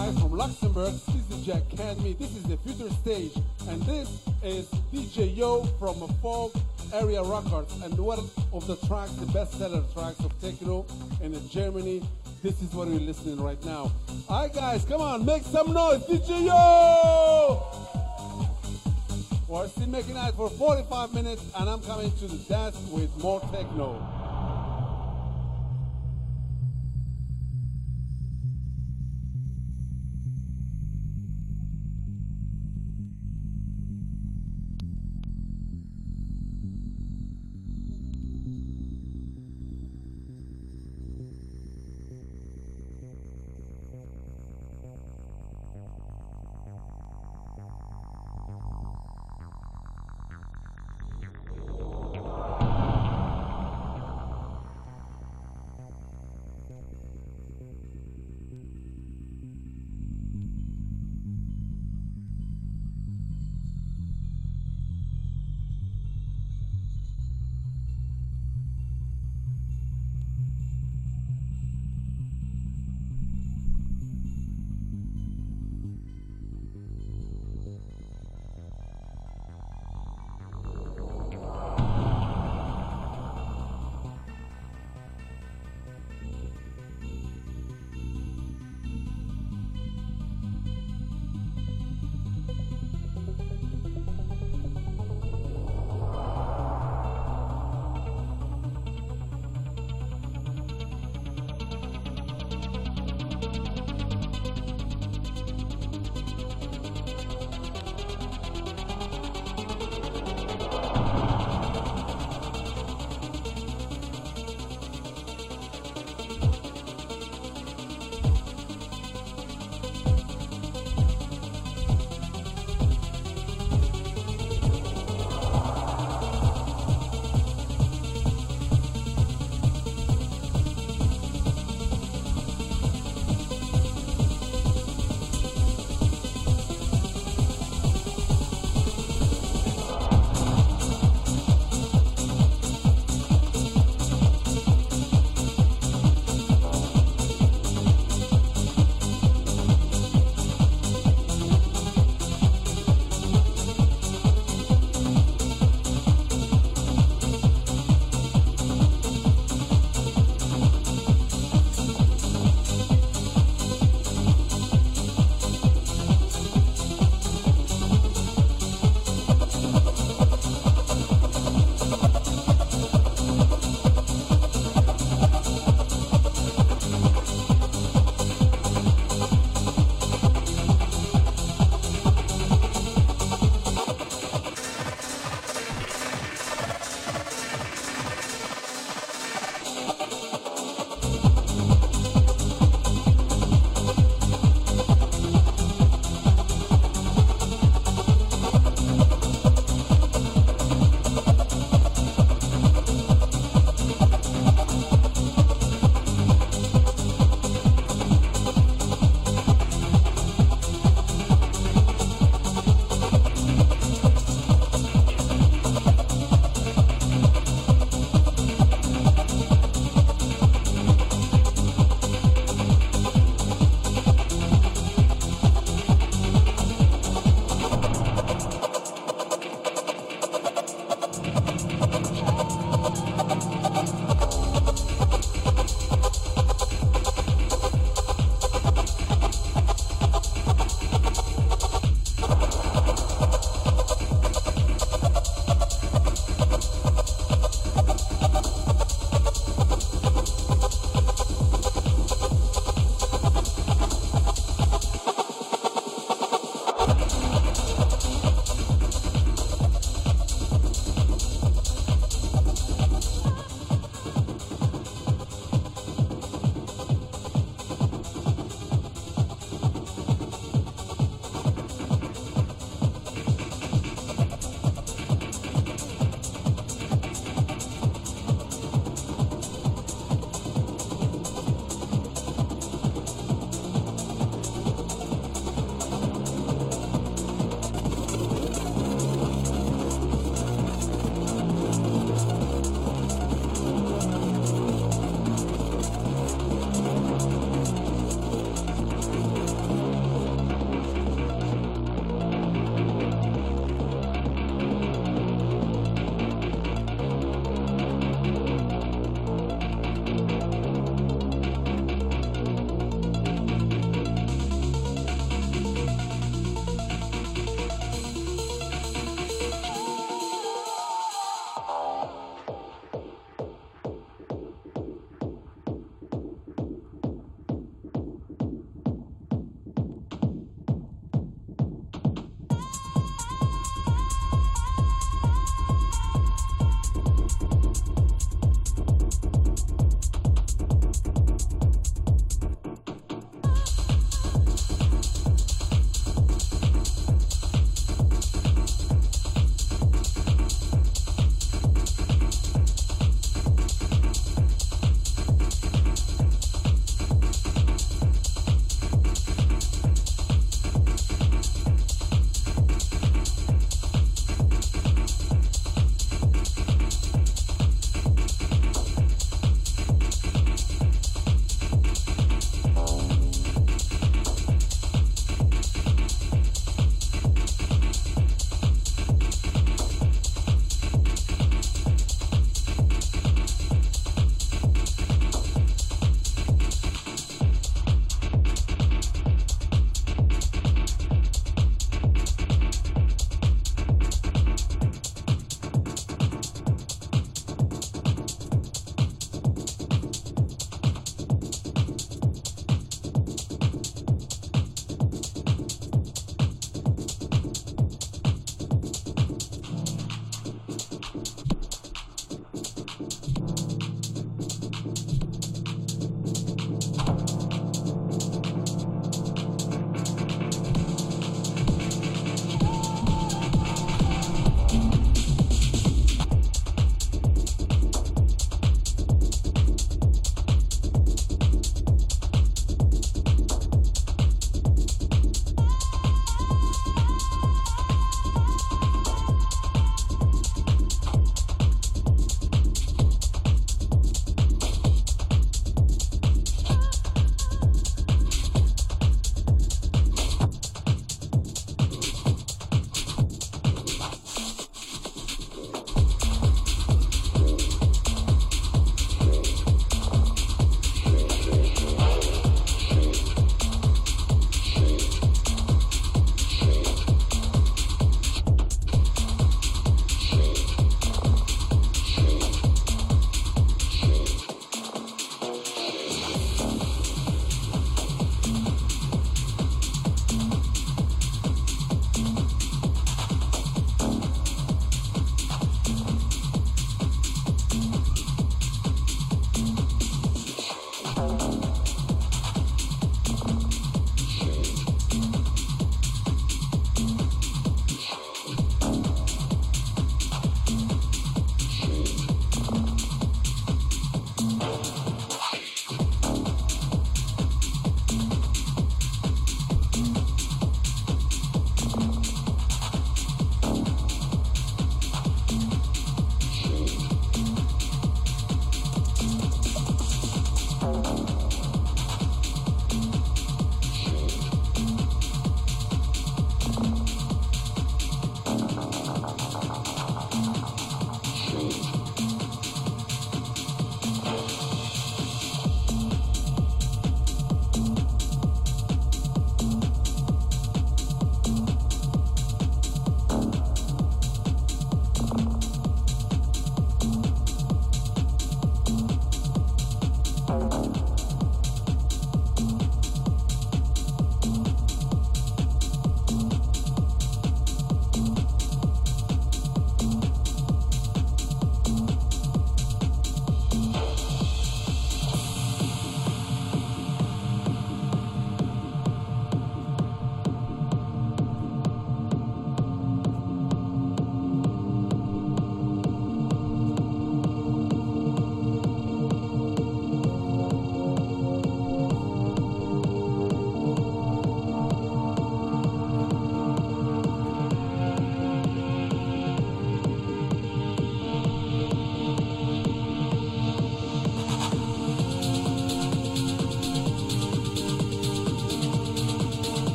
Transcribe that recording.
live from Luxembourg. This is Jack Academy. This is the future stage. And this is DJ Yo from Folk Area Records. And one of the tracks, the bestseller tracks of techno in Germany. This is what we're listening right now. All right, guys, come on, make some noise. DJ Yo! We're still making it for 45 minutes, and I'm coming to the desk with more techno.